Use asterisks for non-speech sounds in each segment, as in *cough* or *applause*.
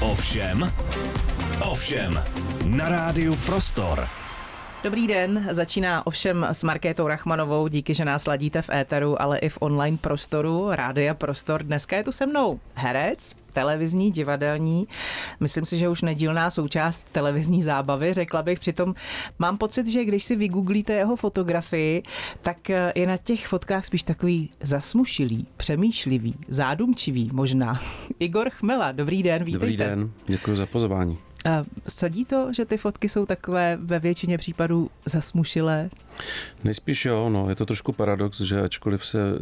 Ovšem, ovšem, na rádiu Prostor. Dobrý den, začíná ovšem s Markétou Rachmanovou, díky, že nás ladíte v éteru, ale i v online prostoru, Rádia Prostor. Dneska je tu se mnou herec, televizní, divadelní, myslím si, že už nedílná součást televizní zábavy, řekla bych. Přitom mám pocit, že když si vygooglíte jeho fotografii, tak je na těch fotkách spíš takový zasmušilý, přemýšlivý, zádumčivý možná. *laughs* Igor Chmela, dobrý den, vítejte. Dobrý den, děkuji za pozvání. Sadí to, že ty fotky jsou takové ve většině případů zasmušilé? Nejspíš jo, no, je to trošku paradox, že ačkoliv se e,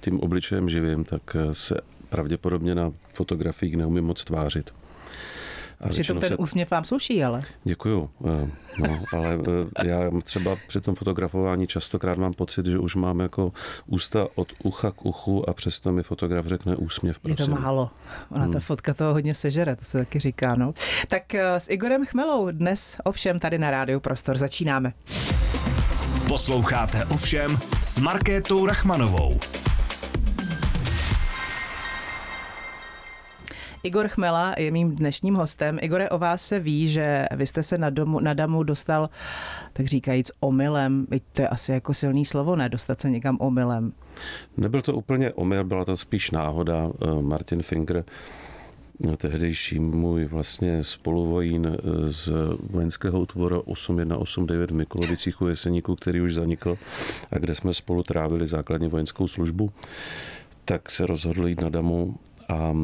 tím obličejem živím, tak se pravděpodobně na fotografiích neumím moc tvářit. A Přitom ten se... úsměv vám sluší, ale. Děkuju. Eh, no, ale eh, já třeba při tom fotografování častokrát mám pocit, že už mám jako ústa od ucha k uchu a přesto mi fotograf řekne úsměv. Prosím. Je to málo. Ona hmm. ta fotka toho hodně sežere, to se taky říká. No. Tak eh, s Igorem Chmelou dnes ovšem tady na Rádiu Prostor začínáme. Posloucháte ovšem s Markétou Rachmanovou. Igor Chmela je mým dnešním hostem. Igore, o vás se ví, že vy jste se na, domu, na damu dostal, tak říkajíc, omylem. To je asi jako silný slovo, ne? Dostat se někam omylem. Nebyl to úplně omyl, byla to spíš náhoda. Eh, Martin Finger tehdejší můj vlastně spoluvojín eh, z vojenského útvoru 8189 v Mikulovicích u Jeseníku, který už zanikl a kde jsme spolu trávili základní vojenskou službu, tak se rozhodl jít na damu a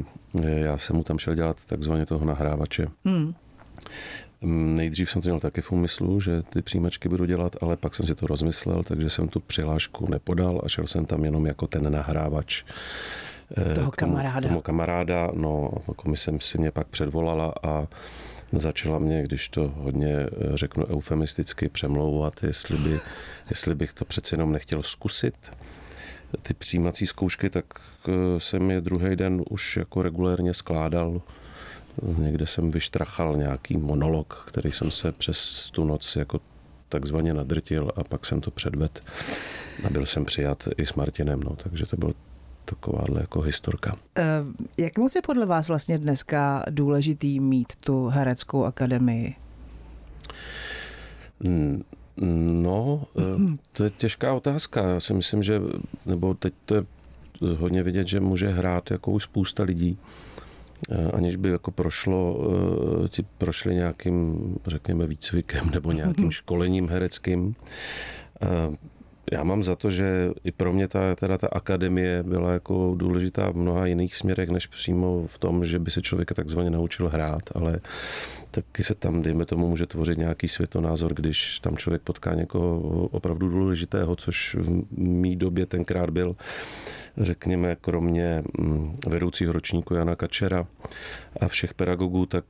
já jsem mu tam šel dělat takzvaně toho nahrávače. Hmm. Nejdřív jsem to měl taky v úmyslu, že ty přijímačky budu dělat, ale pak jsem si to rozmyslel, takže jsem tu přihlášku nepodal a šel jsem tam jenom jako ten nahrávač. Eh, toho tomu, kamaráda. Tomu kamaráda, no, komise si mě pak předvolala a začala mě, když to hodně eh, řeknu eufemisticky, přemlouvat, jestli, by, jestli bych to přece jenom nechtěl zkusit ty přijímací zkoušky, tak eh, jsem je druhý den už jako regulérně skládal. Někde jsem vyštrachal nějaký monolog, který jsem se přes tu noc jako takzvaně nadrtil a pak jsem to předvedl a byl jsem přijat i s Martinem, no, takže to bylo takováhle jako historka. Eh, jak moc je podle vás vlastně dneska důležitý mít tu hereckou akademii? No, eh, to je těžká otázka. Já si myslím, že, nebo teď to je hodně vidět, že může hrát jako už spousta lidí, eh, aniž by jako prošlo, eh, ti prošli nějakým, řekněme, výcvikem nebo nějakým *laughs* školením hereckým. Já mám za to, že i pro mě ta, teda ta akademie byla jako důležitá v mnoha jiných směrech, než přímo v tom, že by se člověk takzvaně naučil hrát, ale taky se tam, dejme tomu, může tvořit nějaký světonázor, když tam člověk potká někoho opravdu důležitého, což v mý době tenkrát byl, řekněme, kromě mm, vedoucího ročníku Jana Kačera a všech pedagogů, tak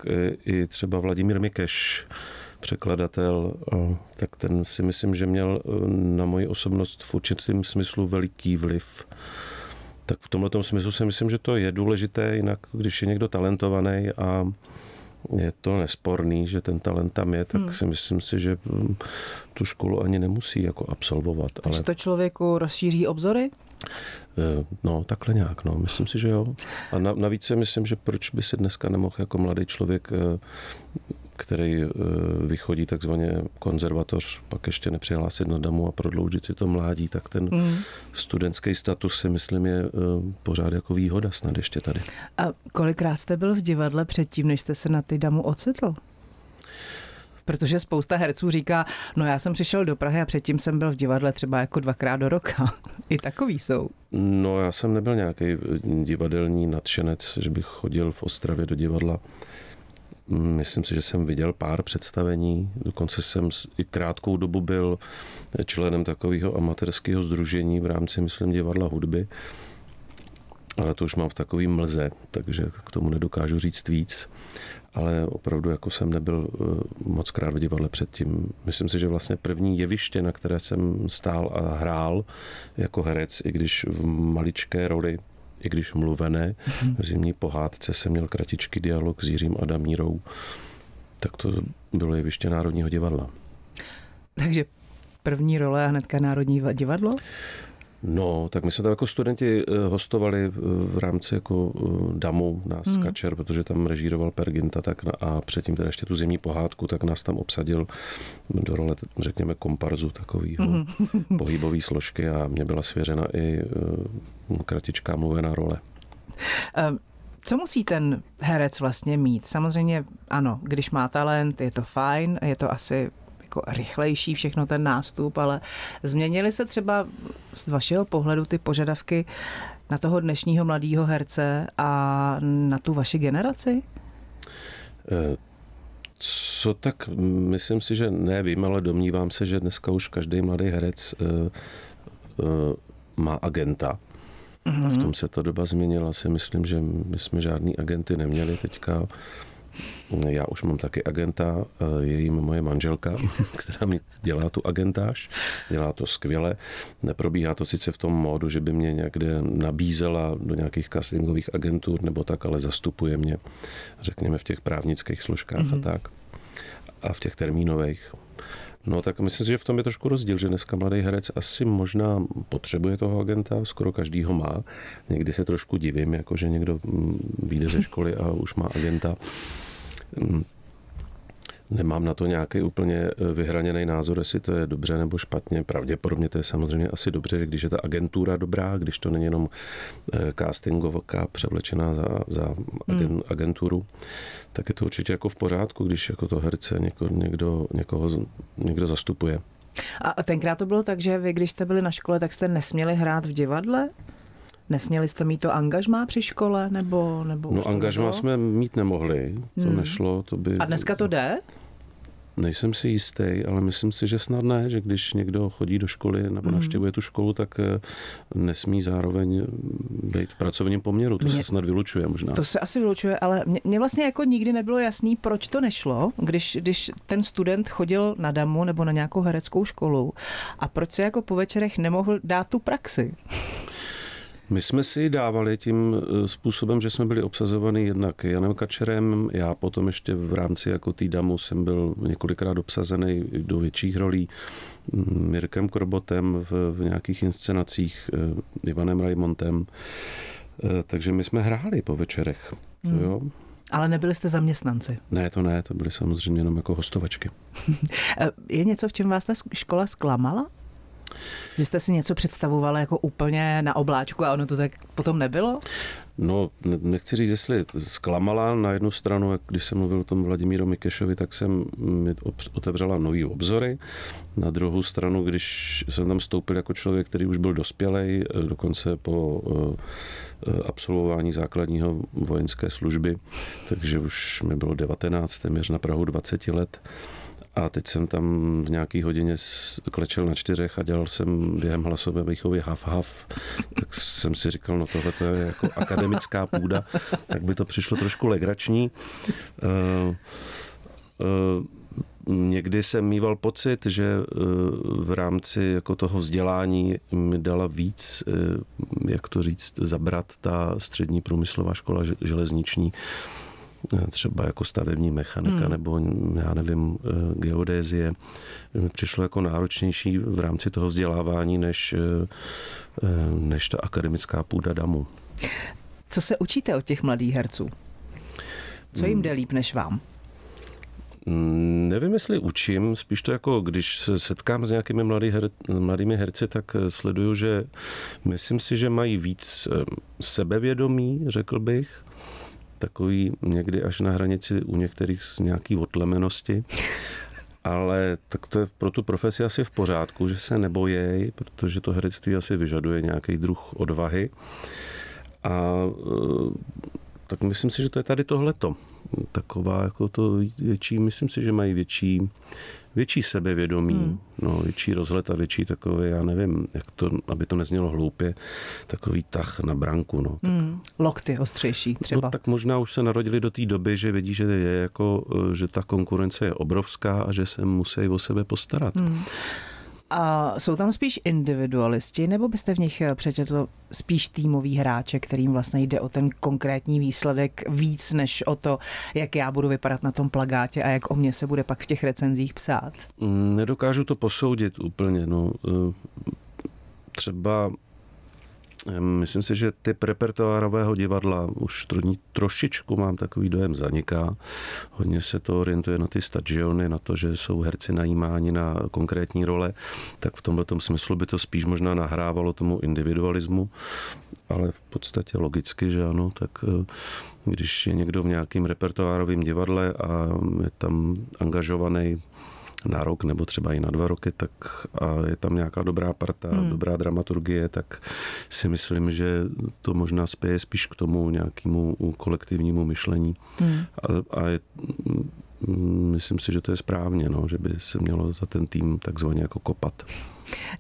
i třeba Vladimír Mikeš, překladatel, tak ten si myslím, že měl e, na moji osobnost v určitém smyslu veliký vliv. Tak v tomto smyslu si myslím, že to je důležité, jinak když je někdo talentovaný a je to nesporný, že ten talent tam je, tak hmm. si myslím si, že mm, tu školu ani nemusí jako absolvovat. Takže ale... to člověku rozšíří obzory? E, no, takhle nějak, no. Myslím si, že jo. A navíc si myslím, že proč by se dneska nemohl jako mladý člověk e, který eh, vychodí takzvaně konzervatoř, pak ještě nepřihlásit na damu a prodloužit si to mládí, tak ten mm. studentský status si myslím je eh, pořád jako výhoda snad ještě tady. A kolikrát jste byl v divadle předtím, než jste se na ty damu ocitl? Protože spousta herců říká, no já jsem přišel do Prahy a předtím jsem byl v divadle třeba jako dvakrát do roka. *laughs* I takový jsou. No já jsem nebyl nějaký divadelní nadšenec, že bych chodil v Ostravě do divadla. Myslím si, že jsem viděl pár představení, dokonce jsem i krátkou dobu byl členem takového amatérského združení v rámci, myslím, divadla hudby, ale to už mám v takový mlze, takže k tomu nedokážu říct víc, ale opravdu jako jsem nebyl eh, moc krát v divadle předtím. Myslím si, že vlastně první jeviště, na které jsem stál a hrál jako herec, i když v maličké roli, i když mluvené. Mm-hmm. V zimní pohádce jsem měl kratičký dialog s Jiřím Adamírou, tak to bylo jeviště Národního divadla. Takže první role a hnedka Národní divadlo? No, tak my jsme tam jako studenti eh, hostovali eh, v rámci jako eh, damu na Skačer, hmm. protože tam režíroval Perginta tak na, a předtím teda ještě tu zimní pohádku, tak nás tam obsadil do role, řekněme, komparzu takového hmm. *laughs* pohybové složky a mě byla svěřena i kratičká mluvená role. Co musí ten herec vlastně mít? Samozřejmě ano, když má talent, je to fajn, je to asi jako rychlejší všechno ten nástup, ale změnily se třeba z vašeho pohledu ty požadavky na toho dnešního mladého herce a na tu vaši generaci? Eh, co tak, myslím si, že nevím, ale domnívám se, že dneska už každý mladý herec uh, uh, má agenta. Mm-hmm. V tom se ta doba změnila. Si myslím, že my jsme žádný agenty neměli teďka. Já už mám taky agenta, je jim moje manželka, *laughs* která mi dělá tu agentáž, dělá to skvěle. Neprobíhá to sice v tom módu, že by mě někde nabízela do nějakých castingových agentur nebo tak, ale zastupuje mě, řekněme, v těch právnických složkách mm-hmm. a mhm. tak. A v těch termínových. No tak myslím si, že v tom je trošku rozdíl, že dneska mladý herec asi možná potřebuje toho agenta, skoro každý ho má. Někdy se trošku divím, jako že někdo mm, vyjde ze školy a už má agenta. Nemám na to nějaký úplně eh, vyhraněný názor, jestli to je dobře nebo špatně. Pravděpodobně to je samozřejmě asi dobře, že když je ta agentura dobrá, když to není jenom eh, castingovka převlečená za, za hmm. agenturu, tak je to určitě jako v pořádku, když jako to herce něko, někdo, někoho, někdo zastupuje. A tenkrát to bylo tak, že vy, když jste byli na škole, tak jste nesměli hrát v divadle? Nesměli jste mít to angažmá při škole? Nebo, nebo no angažmá jsme mít nemohli, to hmm. nešlo. To by... A dneska to jde? Nejsem si jistý, ale myslím si, že snad ne, že když někdo chodí do školy nebo hmm. navštěvuje tu školu, tak eh, nesmí zároveň být v pracovním poměru. To mě, se snad vylučuje možná. To se asi vylučuje, ale mě, mě vlastně jako nikdy nebylo jasný, proč to nešlo, když, když ten student chodil na damu nebo na nějakou hereckou školu a proč se jako po večerech nemohl dát tu praxi. My jsme si dávali tím eh, způsobem, že jsme byli obsazovaný jednak Janem Kačerem, já potom ještě v rámci jako týdamu jsem byl několikrát obsazený do větších rolí mm, Mirkem Korbotem v, v nějakých inscenacích, eh, Ivanem Raimontem. Eh, takže my jsme hráli po večerech. Hmm. Jo? Ale nebyli jste zaměstnanci? Ne, to ne, to byly samozřejmě jenom jako hostovačky. *laughs* Je něco, v čem vás ta škola zklamala? Že jste si něco představovala jako úplně na obláčku a ono to tak potom nebylo? No, nechci říct, jestli zklamala na jednu stranu, jak když jsem mluvil o tom Vladimíru Mikešovi, tak jsem mi otevřela nový obzory. Na druhou stranu, když jsem tam stoupil jako člověk, který už byl dospělej, dokonce po eh, absolvování základního vojenské služby, takže už mi bylo 19, téměř na Prahu 20 let, a teď jsem tam v nějaký hodině klečel na čtyřech a dělal jsem během hlasové výchovy haf haf, tak jsem si říkal, no tohle to je jako akademická půda, tak by to přišlo trošku legrační. Uh, uh, Někdy jsem mýval pocit, že v rámci jako toho vzdělání mi dala víc, jak to říct, zabrat ta střední průmyslová škola železniční třeba jako stavební mechanika hmm. nebo já nevím, eh, geodézie, mi přišlo jako náročnější v rámci toho vzdělávání než, eh, eh, než ta akademická půda damu. Co se učíte od těch mladých herců? Co jim jde líp než vám? Mm, nevím, jestli učím, spíš to jako, když se setkám s nějakými mladý her, mladými herci, tak sleduju, že myslím si, že mají víc sebevědomí, řekl bych, takový někdy až na hranici u některých nějaký otlemenosti. Ale tak to je pro tu profesi asi v pořádku, že se nebojí, protože to herectví asi vyžaduje nějaký druh odvahy. A e, tak myslím si, že to je tady tohleto. Taková jako to větší, myslím si, že mají větší větší sebevědomí, hmm. no, větší rozhled a větší takový, já nevím, jak to, aby to neznělo hloupě, takový tah na branku. No, tak, hmm. Lokty ostřejší třeba. No, tak možná už se narodili do té doby, že vědí, že je jako, že ta konkurence je obrovská a že se musí o sebe postarat. Hmm. A jsou tam spíš individualisti, nebo byste v nich přečetl spíš týmový hráče, kterým vlastně jde o ten konkrétní výsledek víc než o to, jak já budu vypadat na tom plagátě a jak o mě se bude pak v těch recenzích psát? Mm, nedokážu to posoudit úplně. No. E, třeba Myslím si, že typ repertoárového divadla už trošičku mám takový dojem zaniká. Hodně se to orientuje na ty stagiony, na to, že jsou herci najímáni na konkrétní role, tak v tomto smyslu by to spíš možná nahrávalo tomu individualismu, ale v podstatě logicky, že ano, tak eh, když je někdo v nějakým repertoárovém divadle a je tam angažovaný na rok nebo třeba i na dva roky, tak a je tam nějaká dobrá parta, hmm. dobrá dramaturgie, tak si myslím, že to možná spěje spíš k tomu nějakému kolektivnímu myšlení. Hmm. A, a je, myslím si, že to je správně, no, že by se mělo za ten tým takzvaně jako kopat.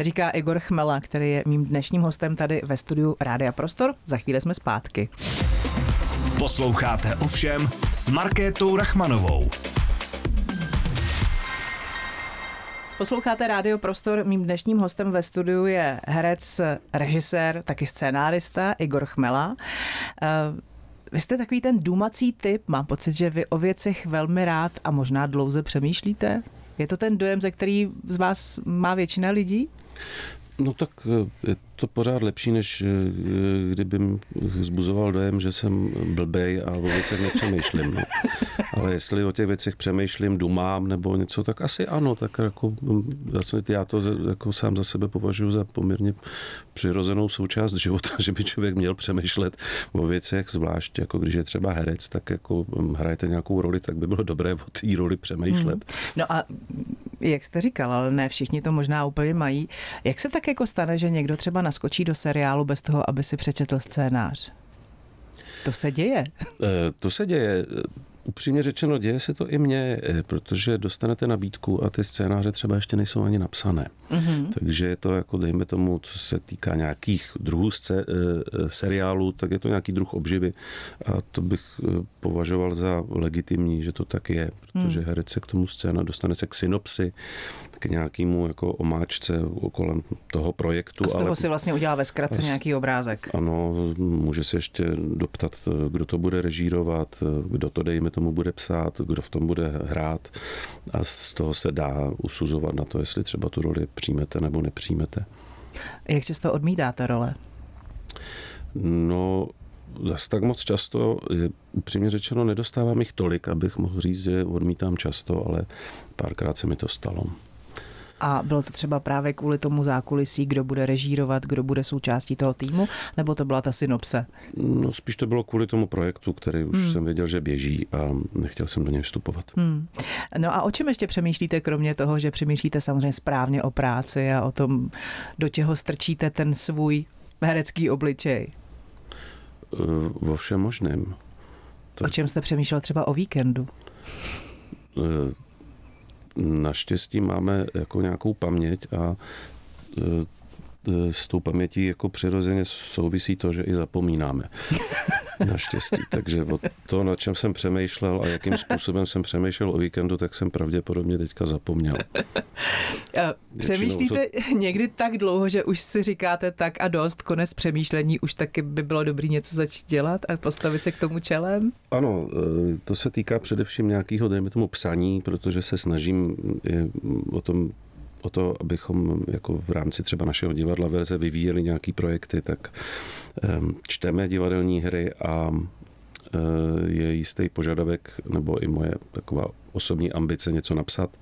Říká Igor Chmela, který je mým dnešním hostem tady ve studiu Rádia Prostor. Za chvíli jsme zpátky. Posloucháte ovšem s Markétou Rachmanovou. Posloucháte Rádio Prostor. Mým dnešním hostem ve studiu je herec, režisér, taky scénárista Igor Chmela. Eh, vy jste takový ten důmací typ, mám pocit, že vy o věcech velmi rád a možná dlouze přemýšlíte. Je to ten dojem, ze který z vás má většina lidí? No tak eh, to pořád lepší, než eh, kdybym zbuzoval dojem, že jsem blbej a o věcech nepřemýšlím. No. Ale jestli o těch věcech přemýšlím, dumám nebo něco, tak asi ano. Tak jako, já to jako sám za sebe považuji za poměrně přirozenou součást života, že by člověk měl přemýšlet o věcech, zvlášť jako když je třeba herec, tak jako hm, hrajete nějakou roli, tak by bylo dobré o té roli přemýšlet. Hmm. No a jak jste říkal, ale ne všichni to možná úplně mají. Jak se tak jako stane, že někdo třeba naskočí do seriálu bez toho, aby si přečetl scénář? To se děje. Eh, to se děje upřímně řečeno, děje se to i mně, eh, protože dostanete nabídku a ty scénáře třeba ještě nejsou ani napsané. Mm-hmm. Takže je to jako, dejme tomu, co se týká nějakých druhů sce, eh, seriálů, tak je to nějaký druh obživy a to bych eh, považoval za legitimní, že to tak je, protože mm. herec se k tomu scéna dostane se k synopsi, k nějakému jako omáčce kolem toho projektu. A z toho ale, si vlastně udělá ve zkratce nějaký obrázek. Ano, může se ještě doptat, kdo to bude režírovat, kdo to dejme tomu bude psát, kdo v tom bude hrát a z toho se dá usuzovat na to, jestli třeba tu roli přijmete nebo nepřijmete. Jak často odmítáte role? No, zase tak moc často, je, upřímně řečeno, nedostávám jich tolik, abych mohl říct, že odmítám často, ale párkrát se mi to stalo. A bylo to třeba právě kvůli tomu zákulisí, kdo bude režírovat, kdo bude součástí toho týmu, nebo to byla ta synopse? No spíš to bylo kvůli tomu projektu, který už hmm. jsem věděl, že běží a nechtěl jsem do něj vstupovat. Hmm. No a o čem ještě přemýšlíte, kromě toho, že přemýšlíte samozřejmě správně o práci a o tom, do čeho strčíte ten svůj herecký obličej? Vo všem možném. To... O čem jste přemýšlel třeba o víkendu? Naštěstí máme jako nějakou paměť a e, s tou pamětí jako přirozeně souvisí to, že i zapomínáme. *laughs* Naštěstí. Takže o to, na čem jsem přemýšlel a jakým způsobem jsem přemýšlel o víkendu, tak jsem pravděpodobně teďka zapomněl. Přemýšlíte to... někdy tak dlouho, že už si říkáte tak a dost, konec přemýšlení, už taky by bylo dobré něco začít dělat a postavit se k tomu čelem? Ano, e, to se týká především nějakého, dejme tomu, psaní, protože se snažím o tom o to, abychom jako v rámci třeba našeho divadla verze vyvíjeli nějaký projekty, tak čteme divadelní hry a e, je jistý požadavek, nebo i moje taková osobní ambice něco napsat,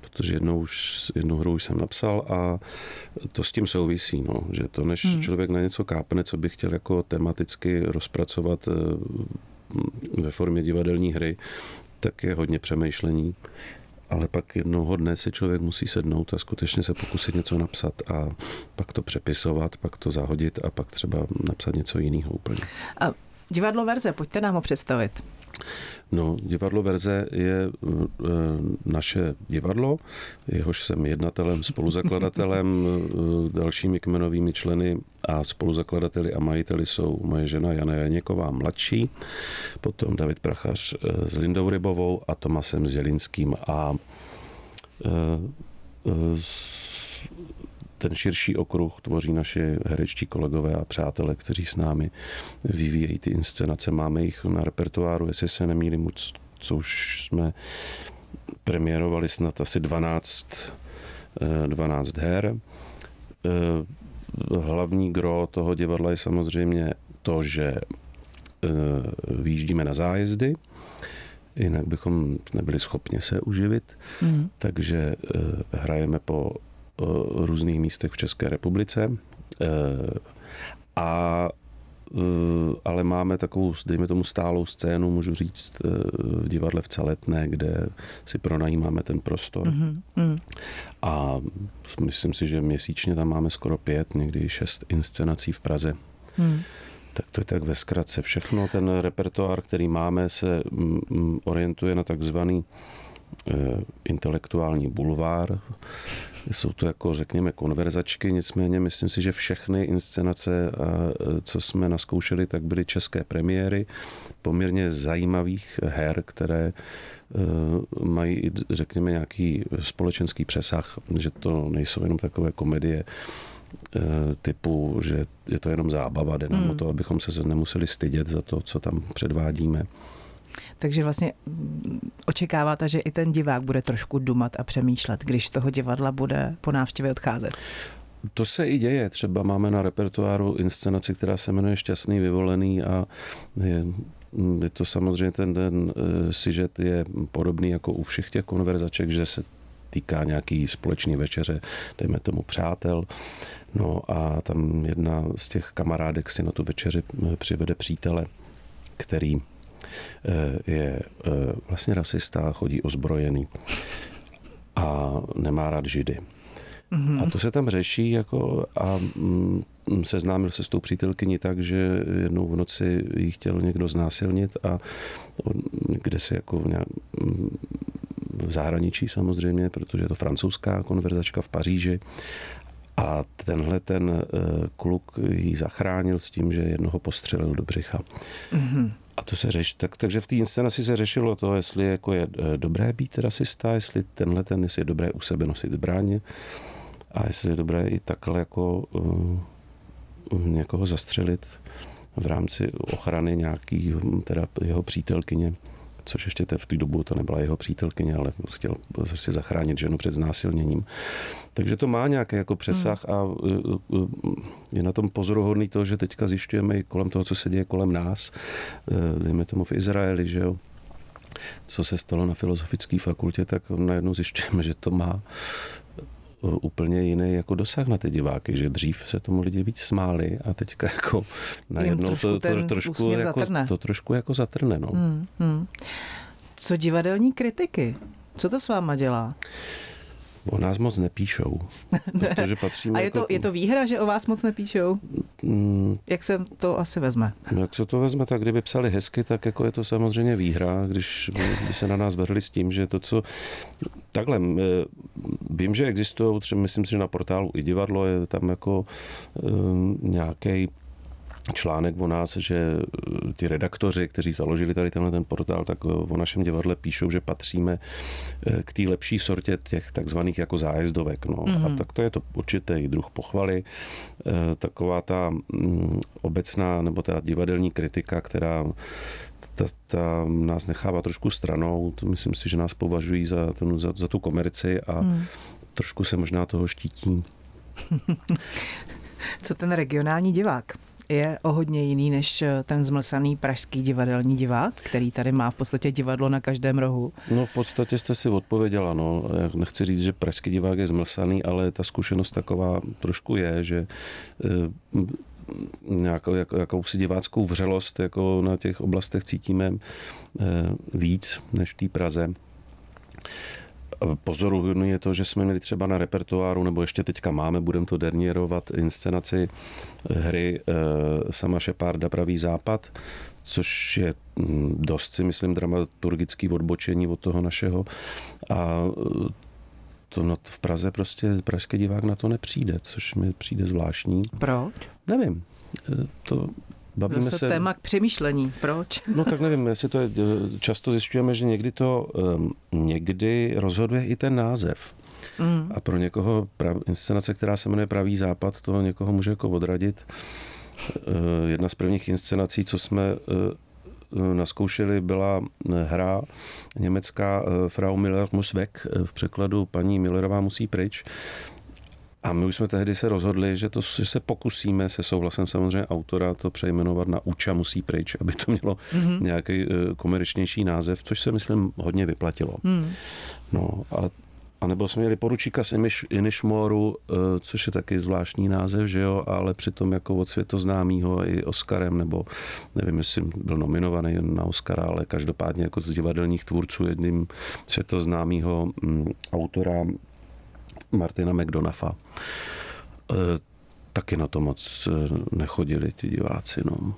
protože jednou, už, jednou hru už jsem napsal a to s tím souvisí, no, že to než hmm. člověk na něco kápne, co by chtěl jako tematicky rozpracovat e, ve formě divadelní hry, tak je hodně přemýšlení ale pak jednoho dne se člověk musí sednout a skutečně se pokusit něco napsat a pak to přepisovat, pak to zahodit a pak třeba napsat něco jiného úplně. A divadlo verze, pojďte nám ho představit. No, divadlo Verze je e, naše divadlo, jehož jsem jednatelem, spoluzakladatelem, e, dalšími kmenovými členy a spoluzakladateli a majiteli jsou moje žena Jana Janěková mladší, potom David Prachař e, s Lindou Rybovou a Tomasem Zjelinským a ten širší okruh tvoří naše herečtí kolegové a přátelé, kteří s námi vyvíjejí ty inscenace. Máme jich na repertoáru, jestli se nemýlím, co už jsme premiérovali snad asi 12, 12 eh, her. Eh, hlavní gro toho divadla je samozřejmě to, že vyjíždíme na zájezdy, jinak bychom nebyli schopni se uživit, mm. takže hrajeme po různých místech v České republice a Eh, ale máme takovou, dejme tomu, stálou scénu, můžu říct, eh, v divadle v Celetné, kde si pronajímáme ten prostor. Mm-hmm. A myslím si, že měsíčně tam máme skoro pět, někdy šest inscenací v Praze. Mm. Tak to je tak ve zkratce všechno. Ten repertoár, který máme, se mm, mm, orientuje na takzvaný intelektuální bulvár. Jsou to jako, řekněme, konverzačky, nicméně myslím si, že všechny inscenace, co jsme naskoušeli, tak byly české premiéry poměrně zajímavých her, které e, mají, řekněme, nějaký společenský přesah, že to nejsou jenom takové komedie, e, typu, že je to jenom zábava, jde nám hmm. o to, abychom se nemuseli stydět za to, co tam předvádíme. Takže vlastně mm, očekáváte, že i ten divák bude trošku dumat a přemýšlet, když z toho divadla bude po návštěvě odcházet. To se i děje. Třeba máme na repertoáru inscenaci, která se jmenuje Šťastný vyvolený a je, mm, je to samozřejmě ten, ten uh, sižet je podobný jako u všech těch konverzaček, že se týká nějaký společný večeře, dejme tomu přátel. No a tam jedna z těch kamarádek si na tu večeři eh, přivede přítele, který je eh, vlastně rasista, chodí ozbrojený a nemá rád židy. Mm-hmm. A to se tam řeší jako a mm, seznámil se s tou přítelkyní tak, že jednou v noci jí chtěl někdo znásilnit a kde se jako nějak, v zahraničí samozřejmě, protože je to francouzská konverzačka v Paříži a tenhle ten eh, kluk ji zachránil s tím, že jednoho postřelil do břicha. Mm-hmm. A to se řeší, tak, takže v té inscenaci se řešilo to, jestli jako je eh, dobré být rasista, jestli tenhle ten, jestli je dobré u sebe nosit zbraně a jestli je dobré i takhle jako uh, někoho zastřelit v rámci ochrany nějaký teda jeho přítelkyně což ještě v té dobu to nebyla jeho přítelkyně, ale chtěl si zachránit ženu před znásilněním. Takže to má nějaký jako přesah hmm. a uh, uh, je na tom pozoruhodný to, že teďka zjišťujeme i kolem toho, co se děje kolem nás, uh, dejme tomu v Izraeli, že jo, co se stalo na filozofické fakultě, tak najednou zjišťujeme, že to má úplně jiný jako dosah na ty diváky, že dřív se tomu lidi víc smáli a teďka *laughs* jako najednou to, to, trošku jako, zatrne. to trošku jako zatrne. No. Hmm, hmm. Co divadelní kritiky? Co to s váma dělá? O nás moc nepíšou. *laughs* Protože patříme A je to, jako... je to výhra, že o vás moc nepíšou? Mm. Jak se to asi vezme? No, jak se to vezme, tak kdyby psali hezky, tak jako je to samozřejmě výhra, když by se na nás vrhli s tím, že to, co... Takhle, vím, že existují, třeba myslím si, že na portálu i divadlo je tam jako um, nějaký článek o nás, že eh, ti redaktoři, kteří založili tady tenhle ten portál, tak eh, o našem divadle píšou, že patříme eh, k té lepší sortě těch takzvaných jako zájezdovek. No. Mm-hmm. A mhm. tak to je to určitý druh pochvaly. Taková ta mm, obecná nebo ta divadelní kritika, která ta, ta nás nechává trošku stranou. To myslím si, že nás považují za, ten, za, za tu komerci a mm. trošku se možná toho štítí. *laughs* Co ten regionální divák? Je o hodně jiný než eh, ten zmlsaný pražský divadelní divák, který tady má v podstatě divadlo na každém rohu? No v podstatě jste si odpověděla. No. Nechci říct, že pražský divák je zmlsaný, ale ta zkušenost taková trošku je, že eh, nějakou, jako, jakousi diváckou vřelost jako na těch oblastech cítíme eh, víc než v té Praze. Pozoruhodný je to, že jsme měli třeba na repertoáru, nebo ještě teďka máme, budeme to derniérovat, inscenaci hry eh, Sama Šepárda Pravý západ, což je mm, dost si myslím dramaturgický odbočení od toho našeho a eh, to no, v Praze prostě pražský divák na to nepřijde, což mi přijde zvláštní. Proč? Nevím. Eh, to Bavíme Zase se... téma k přemýšlení. Proč? *laughs* No tak nevím, jestli to je, často zjišťujeme, že někdy to um, někdy rozhoduje i ten název. Mm. A pro někoho prav, inscenace, která se jmenuje Pravý západ, to někoho může jako odradit. Uh, jedna z prvních inscenací, co jsme uh, naskoušeli, byla hra německá Frau Miller muss weg, v překladu paní Millerová musí pryč. A my už jsme tehdy se rozhodli, že, to, že se pokusíme se souhlasem samozřejmě autora to přejmenovat na Uča musí pryč, aby to mělo mm-hmm. nějaký uh, komerčnější název, což se myslím hodně vyplatilo. Mm. No a a nebo jsme měli poručíka z Inishmoru, eh, což je taky zvláštní název, že jo, ale přitom jako od světoznámýho i Oscarem, nebo nevím, jestli byl nominovaný na Oscara, ale každopádně jako z divadelních tvůrců jedním světoznámýho mm, autora Martina McDonaffa. Eh, taky na to moc eh, nechodili ti diváci. No.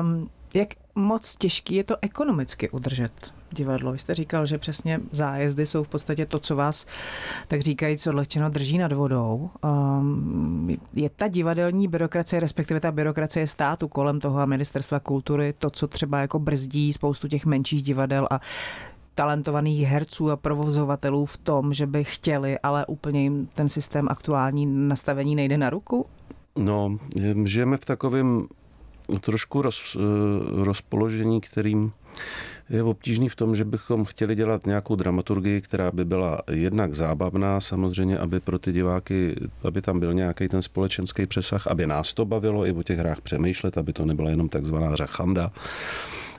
Um, jak moc těžký je to ekonomicky udržet divadlo? Vy jste říkal, že přesně zájezdy jsou v podstatě to, co vás, tak říkajíc, odlehčeno drží nad vodou. Um, je ta divadelní byrokracie, respektive ta byrokracie státu kolem toho a ministerstva kultury, to, co třeba jako brzdí spoustu těch menších divadel a talentovaných herců a provozovatelů v tom, že by chtěli, ale úplně jim ten systém aktuální nastavení nejde na ruku? No, žijeme v takovém trošku roz, eh, rozpoložení, kterým je obtížný v tom, že bychom chtěli dělat nějakou dramaturgii, která by byla jednak zábavná, samozřejmě, aby pro ty diváky, aby tam byl nějaký ten společenský přesah, aby nás to bavilo i o těch hrách přemýšlet, aby to nebyla jenom takzvaná řachanda.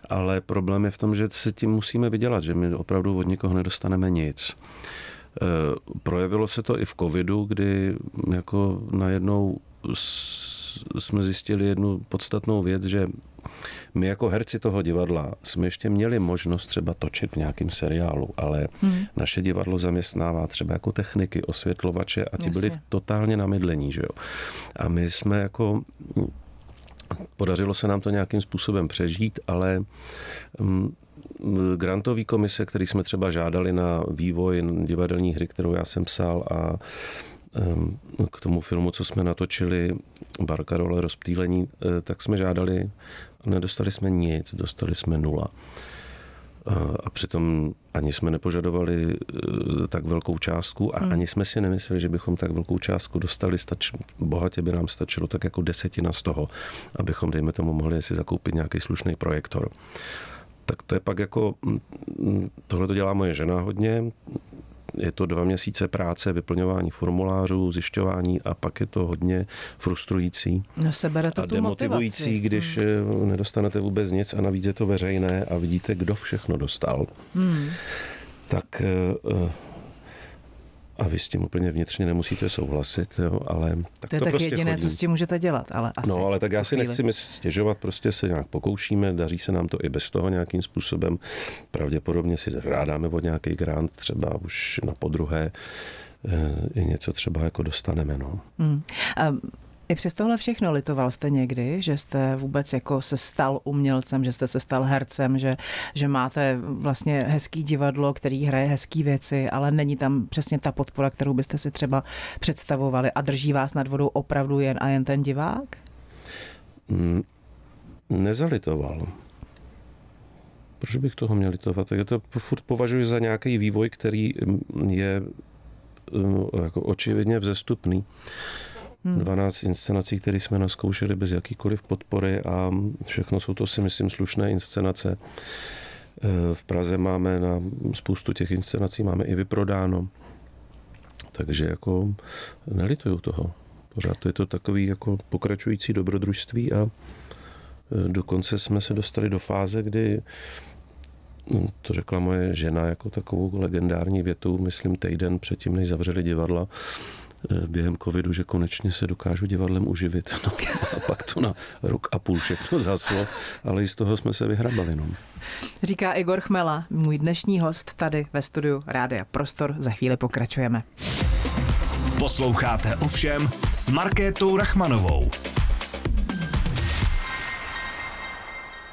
Ale problém je v tom, že se tím musíme vydělat, že my opravdu od nikoho nedostaneme nic. Eh, projevilo se to i v covidu, kdy jako najednou jsme zjistili jednu podstatnou věc, že my jako herci toho divadla jsme ještě měli možnost třeba točit v nějakém seriálu, ale hmm. naše divadlo zaměstnává třeba jako techniky, osvětlovače a ti Jasně. byli totálně na mydlení, že jo. A my jsme jako Podařilo se nám to nějakým způsobem přežít, ale mm, grantový komise, který jsme třeba žádali na vývoj divadelní hry, kterou já jsem psal a k tomu filmu, co jsme natočili, Barka role rozptýlení, eh, tak jsme žádali, nedostali jsme nic, dostali jsme nula. A přitom ani jsme nepožadovali eh, tak velkou částku a hmm. ani jsme si nemysleli, že bychom tak velkou částku dostali. Stač, bohatě by nám stačilo tak jako desetina z toho, abychom, dejme tomu, mohli si zakoupit nějaký slušný projektor. Tak to je pak jako, tohle to dělá moje žena hodně, je to dva měsíce práce, vyplňování formulářů, zjišťování a pak je to hodně frustrující. No sebere to a demotivující, motivaci. když hmm. nedostanete vůbec nic a navíc je to veřejné a vidíte, kdo všechno dostal. Hmm. Tak eh, a vy s tím úplně vnitřně nemusíte souhlasit, jo, ale tak to je to tak prostě jediné, chodí. co s tím můžete dělat, ale asi No, ale tak já si chvíli. nechci stěžovat, prostě se nějak pokoušíme, daří se nám to i bez toho nějakým způsobem. Pravděpodobně si žádáme od nějaký grant, třeba už na podruhé eh, i něco třeba jako dostaneme. No. Hmm. Um, i přes tohle všechno litoval jste někdy, že jste vůbec jako se stal umělcem, že jste se stal hercem, že, že máte vlastně hezký divadlo, který hraje hezký věci, ale není tam přesně ta podpora, kterou byste si třeba představovali a drží vás nad vodou opravdu jen a jen ten divák? Mm, nezalitoval. Proč bych toho měl litovat? Já to furt považuji za nějaký vývoj, který je mm, jako očividně vzestupný. 12 hmm. inscenací, které jsme naskoušeli bez jakýkoliv podpory a všechno jsou to si myslím slušné inscenace. E, v Praze máme na spoustu těch inscenací máme i vyprodáno. Takže jako nelituju toho. Pořád je to takový jako pokračující dobrodružství a e, dokonce jsme se dostali do fáze, kdy hm, to řekla moje žena jako takovou legendární větu, myslím týden předtím, než zavřeli divadla, Eh, během covidu, že konečně se dokážu divadlem uživit. No, a pak to na rok a půl všechno zaslo, ale i z toho jsme se vyhrabali. No. Říká Igor Chmela, můj dnešní host tady ve studiu Rádia Prostor. Za chvíli pokračujeme. Posloucháte ovšem s Markétou Rachmanovou.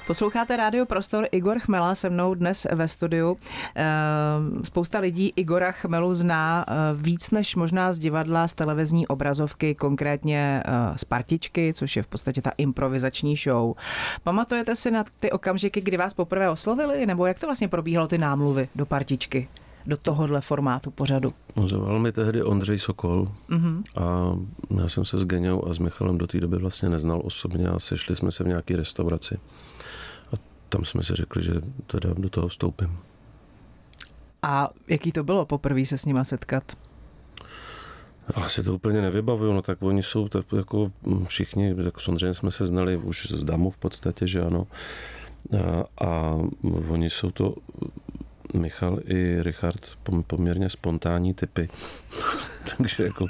Posloucháte Rádio Prostor, Igor Chmela se mnou dnes ve studiu. Eh, spousta lidí Igora Chmelu zná eh, víc než možná z divadla, z televizní obrazovky, konkrétně eh, z Partičky, což je v podstatě ta improvizační show. Pamatujete si na ty okamžiky, kdy vás poprvé oslovili, nebo jak to vlastně probíhalo ty námluvy do Partičky? do tohohle formátu pořadu? Zavolal mi tehdy Ondřej Sokol mm-hmm. a já jsem se s Geňou a s Michalem do té doby vlastně neznal osobně a sešli jsme se v nějaké restauraci tam jsme si řekli, že teda do toho vstoupím. A jaký to bylo poprvé se s nima setkat? Ale si to úplně nevybavuju, no tak oni jsou tak jako všichni, tak samozřejmě jsme se znali už z damu v podstatě, že ano. A, a oni jsou to Michal i Richard poměrně spontánní typy. *laughs* Takže jako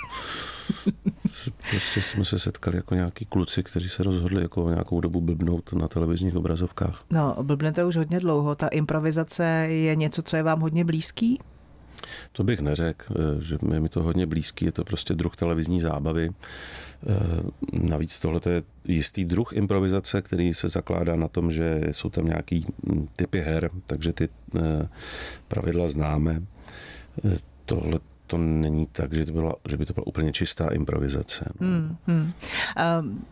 prostě jsme se setkali jako nějaký kluci, kteří se rozhodli jako nějakou dobu blbnout na televizních obrazovkách. No, blbnete už hodně dlouho. Ta improvizace je něco, co je vám hodně blízký? To bych neřekl, eh, že je mi to hodně blízký, je to prostě druh televizní zábavy. Eh, navíc tohle je jistý druh improvizace, který se zakládá na tom, že jsou tam nějaký hm, typy her, takže ty eh, pravidla známe. Tohle to není tak, že, to byla, že by to byla úplně čistá improvizace. Hmm, hmm. Um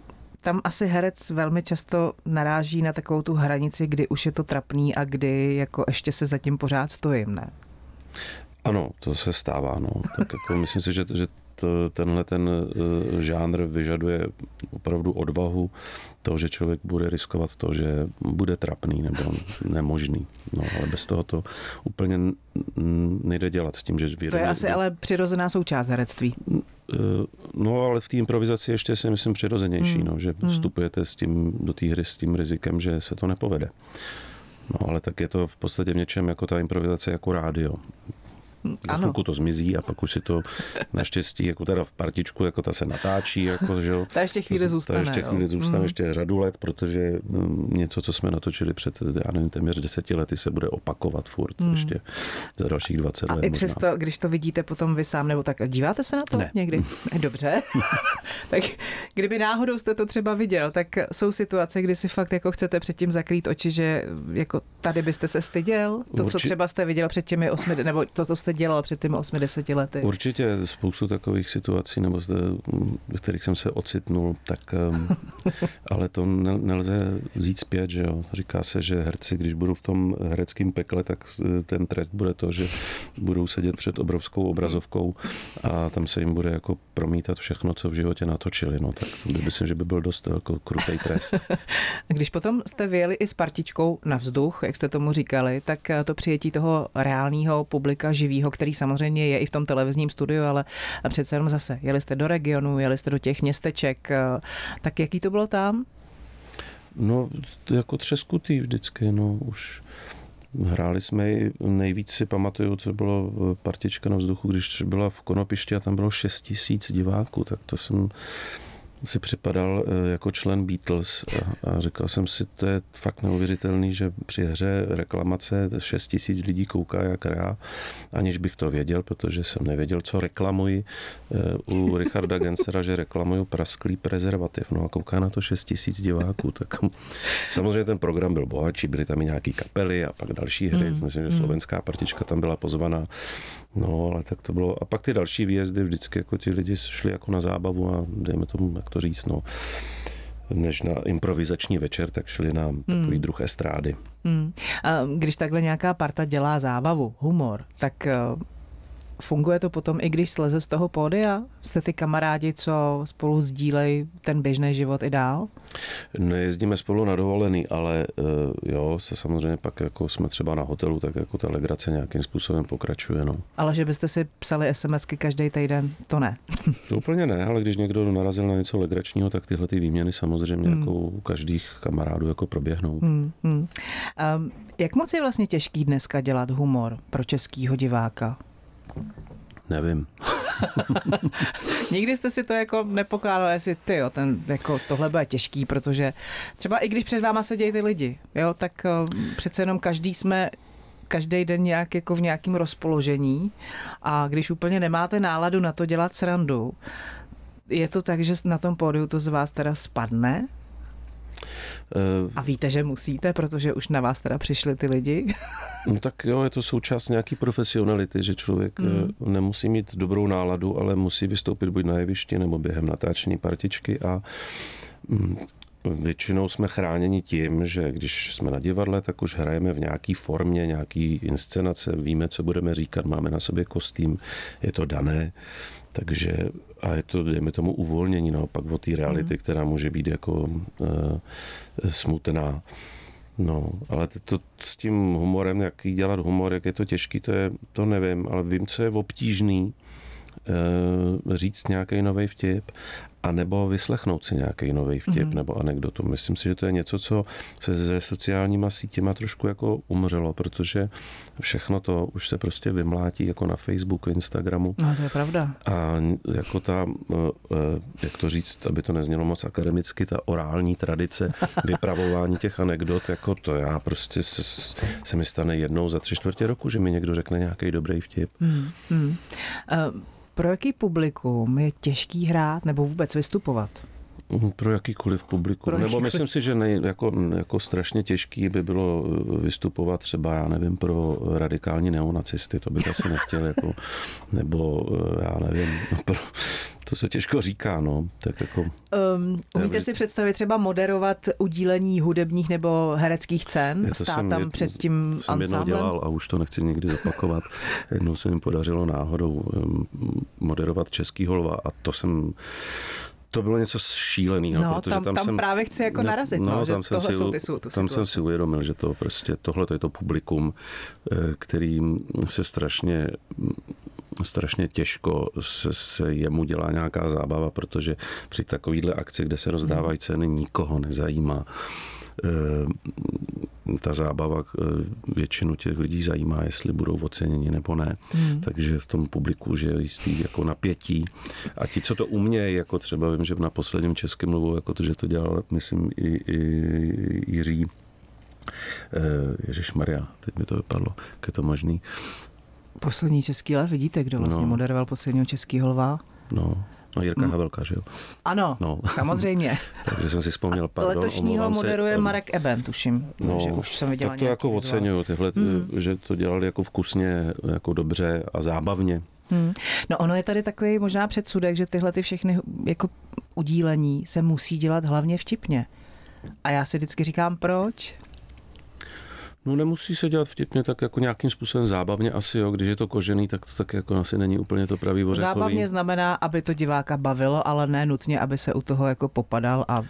tam asi herec velmi často naráží na takovou tu hranici, kdy už je to trapný a kdy jako ještě se zatím pořád stojím, ne? Ano, to se stává. No. Tak jako myslím si, že, že to, tenhle ten uh, žánr vyžaduje opravdu odvahu toho, že člověk bude riskovat to, že bude trapný nebo nemožný. No, ale bez toho to úplně nejde dělat s tím, že vědomě... To je asi ale přirozená součást herectví. Eh, no, ale v té improvizaci ještě si myslím přirozenější, hmm. no, že hmm. vstupujete s tím, do té hry s tím rizikem, že se to nepovede. No, ale tak je to v podstatě v něčem jako ta improvizace jako rádio. Za chvilku to zmizí a pak už si to naštěstí, jako teda v partičku, jako ta se natáčí. Jako, že ta ještě chvíli zůstane. Ta ještě chvíli zůstane, mm. ještě řadu let, protože mm, něco, co jsme natočili před, já nevím, téměř deseti lety, se bude opakovat furt mm. ještě za dalších 20 a let. A i přesto, když to vidíte potom vy sám, nebo tak díváte se na to ne. někdy? *laughs* Dobře. *laughs* tak kdyby náhodou jste to třeba viděl, tak jsou situace, kdy si fakt jako chcete předtím zakrýt oči, že jako tady byste se styděl? To, Urči... co třeba jste viděl před těmi osmi, nebo to, co jste jste dělal před těmi 80 lety? Určitě spoustu takových situací, nebo zde, v kterých jsem se ocitnul, tak, um, *laughs* ale to nelze vzít zpět, že jo. Říká se, že herci, když budou v tom hereckém pekle, tak ten trest bude to, že budou sedět před obrovskou obrazovkou a tam se jim bude jako promítat všechno, co v životě natočili. No, tak myslím, že by byl dost jako krutý trest. *laughs* Když potom jste vyjeli i s partičkou na vzduch, jak jste tomu říkali, tak to přijetí toho reálného publika živého živýho, který samozřejmě je i v tom televizním studiu, ale přece jenom zase, jeli jste do regionu, jeli jste do těch městeček, eh, tak jaký to bylo tam? No, jako třeskutý vždycky, no, už Hráli jsme i nejvíc si pamatuju, co bylo eh, partička na vzduchu, když byla v Konopišti a tam bylo 6 tisíc diváků, tak to jsem si připadal eh, jako člen Beatles a, a říkal jsem si, to je fakt neuvěřitelný, že při hře reklamace 6 tisíc lidí kouká jak já, aniž bych to věděl, protože jsem nevěděl, co reklamuji eh, u Richarda Gensera, že reklamuju prasklý prezervativ. No a kouká na to 6 tisíc diváků, tak *laughs* samozřejmě ten program byl bohatší, byly tam i nějaký kapely a pak další hry. Mm. Myslím, že hmm. slovenská partička tam byla pozvaná. No, ale tak to bylo. A pak ty další výjezdy vždycky jako ti lidi šli jako na zábavu a dejme tomu, jak to říct, no, než na improvizační večer, tak šli na takový hmm. druh estrády. Hmm. A když takhle nějaká parta dělá zábavu, humor, tak eh, Funguje to potom i když sleze z toho pódia? Jste ty kamarádi, co spolu sdílejí ten běžný život i dál? Nejezdíme spolu na dovolený, ale uh, jo, se samozřejmě pak jako jsme třeba na hotelu, tak jako ta legrace nějakým způsobem pokračuje. No. Ale že byste si psali SMSky každý týden, to ne. *laughs* to úplně ne, ale když někdo narazil na něco legračního, tak tyhle ty výměny samozřejmě hmm. jako u každých kamarádů jako proběhnou. Hmm, hmm. Um, jak moc je vlastně těžký dneska dělat humor pro českýho diváka? Nevím. *laughs* Nikdy jste si to jako nepokládali, jestli ty, jo, ten, jako tohle bude těžký, protože třeba i když před váma sedějí ty lidi, jo, tak uh, přece jenom každý jsme každý den nějak jako v nějakém rozpoložení a když úplně nemáte náladu na to dělat srandu, je to tak, že na tom pódiu to z vás teda spadne? A víte, že musíte, protože už na vás teda přišli ty lidi? *laughs* no tak jo, je to součást nějaký profesionality, že člověk mm. nemusí mít dobrou náladu, ale musí vystoupit buď na jevišti nebo během natáčení partičky a mm, Většinou jsme chráněni tím, že když jsme na divadle, tak už hrajeme v nějaké formě, nějaký inscenace, víme, co budeme říkat, máme na sobě kostým, je to dané. Takže a je to, dejme tomu, uvolnění naopak od té reality, mm. která může být jako uh, smutná. No, ale to, to s tím humorem, jak dělat humor, jak je to těžký, to, je, to nevím, ale vím, co je obtížný říct nějaký nový vtip a nebo vyslechnout si nějaký nový vtip mm-hmm. nebo anekdotu. Myslím si, že to je něco, co se ze sociálníma sítěma trošku jako umřelo, protože všechno to už se prostě vymlátí jako na Facebooku, Instagramu. No, to je pravda. A jako ta, eh, eh, jak to říct, aby to neznělo moc akademicky, ta orální tradice *laughs* vypravování těch anekdot, jako to já prostě se, se mi stane jednou za tři čtvrtě roku, že mi někdo řekne nějaký dobrý vtip. Mm, mm. Uh, pro jaký publikum je těžký hrát nebo vůbec vystupovat? Mhm, pro jakýkoliv publikum. Pro jakýkoliv. Nebo myslím si, že nej, jako, jako strašně těžký by bylo eh, vystupovat třeba, já nevím, pro radikální neonacisty, to bych asi nechtěl, jako, nebo eh, já nevím, *laughs* pro, to se těžko říká, no. Tak jako, um, umíte si představit třeba moderovat udílení hudebních nebo hereckých cen? Stát jsem, tam je, před tím jsem jednou dělal a už to nechci nikdy zopakovat. *laughs* Jednou se mi podařilo náhodou moderovat Český holva a to jsem to bylo něco šíleného. No, protože tam, tam, tam jsem, právě chci jako narazit, no, no, že tam jsem si, jsou ty, jsou Tam jsem si uvědomil, že to prostě, tohle je to publikum, eh, kterým se strašně strašně těžko se, se jemu dělá nějaká zábava, protože při takovýhle akci, kde se rozdávají ceny, nikoho nezajímá eh, ta zábava eh, většinu těch lidí zajímá, jestli budou oceněni nebo ne. Hmm. Takže v tom publiku že je jistý jako napětí. A ti, co to umějí, jako třeba vím, že na posledním českém mluvu, jako to, že to dělal, myslím, i, i Jiří eh, Ježíš Maria, teď mi to vypadlo, jak je to možný. Poslední český lev, vidíte, kdo vlastně no. moderoval posledního českého lva? No, No Jirka Havelka, že jo? Ano, no. samozřejmě. *laughs* Takže jsem si vzpomněl, pardon, Letošního moderuje se, Marek Eben, tuším, no, že už jsem viděla Tak to jako oceňuju, tyhle, hmm. že to dělali jako vkusně, jako dobře a zábavně. Hmm. No ono je tady takový možná předsudek, že tyhle ty všechny jako udílení se musí dělat hlavně vtipně. A já si vždycky říkám, proč? No nemusí se dělat vtipně, tak jako nějakým způsobem zábavně asi, jo. Když je to kožený, tak to tak jako asi není úplně to pravý ořechový. Zábavně znamená, aby to diváka bavilo, ale ne nutně, aby se u toho jako popadal a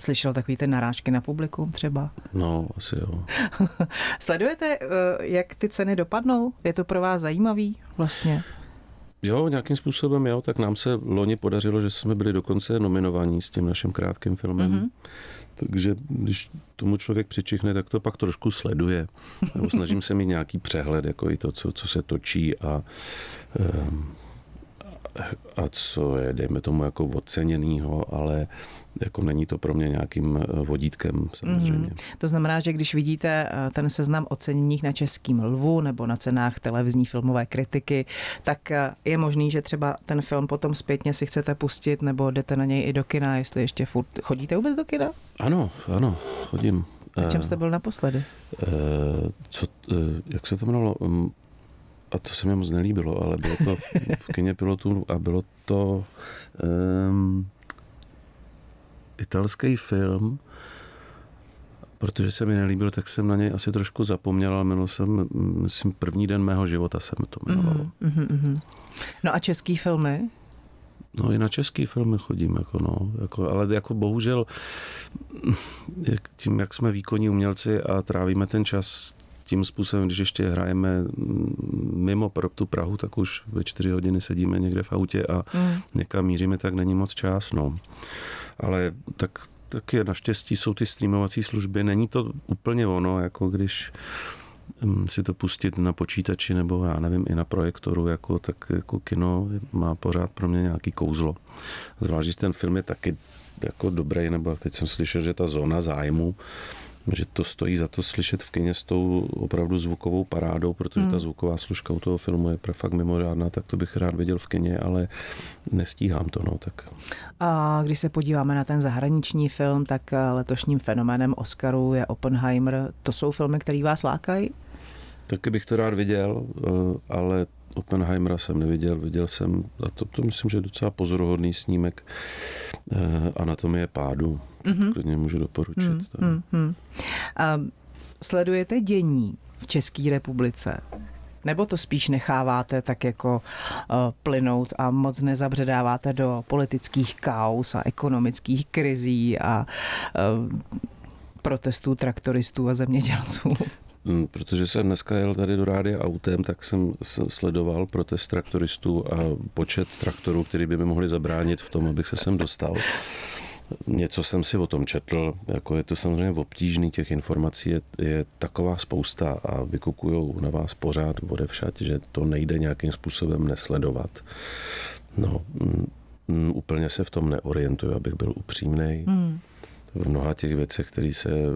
slyšel takový ty narážky na publikum třeba. No, asi jo. *laughs* Sledujete, eh, jak ty ceny dopadnou? Je to pro vás zajímavý vlastně? Jo, nějakým způsobem jo, tak nám se loni podařilo, že jsme byli dokonce nominovaní s tím naším krátkým filmem. Mm-hmm. Takže když tomu člověk přičichne, tak to pak trošku sleduje. Nebo snažím se mít nějaký přehled, jako i to, co, co se točí a, ehm, a co je, dejme tomu, jako oceněnýho, ale jako není to pro mě nějakým eh, vodítkem samozřejmě. Mm. To znamená, že když vidíte eh, ten seznam oceněních na Českým lvu nebo na cenách televizní filmové kritiky, tak eh, je možný, že třeba ten film potom zpětně si chcete pustit nebo jdete na něj i do kina, jestli ještě furt chodíte vůbec do kina? Ano, ano, chodím. A čem jste byl naposledy? Co, jak se to jmenovalo? A to se mi moc nelíbilo, ale bylo to v kině pilotů a bylo to um, italský film, protože se mi nelíbil, tak jsem na něj asi trošku zapomněl, ale jmenoval jsem, myslím, první den mého života se mi to jmenovalo. Mm-hmm, mm-hmm. No a český filmy? No i na český filmy chodím, jako no, jako, ale jako bohužel jak, tím, jak jsme výkonní umělci a trávíme ten čas tím způsobem, když ještě hrajeme mimo pro tu Prahu, tak už ve čtyři hodiny sedíme někde v autě a mm. někam míříme, tak není moc čas, no ale tak je naštěstí jsou ty streamovací služby. Není to úplně ono, jako když mm, si to pustit na počítači nebo já nevím, i na projektoru, jako, tak jako kino má pořád pro mě nějaký kouzlo. Zvlášť, že ten film je taky jako dobrý, nebo teď jsem slyšel, že ta zóna zájmu že to stojí za to slyšet v kině s tou opravdu zvukovou parádou, protože hmm. ta zvuková služka u toho filmu je fakt mimořádná, tak to bych rád viděl v kině, ale nestíhám to. No, tak. A když se podíváme na ten zahraniční film, tak letošním fenoménem Oscaru je Oppenheimer. To jsou filmy, které vás lákají? Taky bych to rád viděl, eh, ale Oppenheimera jsem neviděl, viděl jsem, a to, to myslím, že je docela pozoruhodný snímek eh, Anatomie pádu, mm-hmm. klidně můžu doporučit. Mm-hmm. Uh, sledujete dění v České republice? Nebo to spíš necháváte tak jako uh, plynout a moc nezabředáváte do politických kaus a ekonomických krizí a uh, protestů traktoristů a zemědělců? Mm, protože jsem dneska jel tady do rádia autem, tak jsem sledoval protest traktoristů a počet traktorů, který by mi mohli zabránit v tom, abych se sem dostal. Něco jsem si o tom četl, jako je to samozřejmě obtížný, těch informací je, je taková spousta a vykukují na vás pořád odevšat, že to nejde nějakým způsobem nesledovat. No, m, mm, m, úplně se v tom neorientuju, abych byl upřímný. Hmm v mnoha těch věcech, které se e,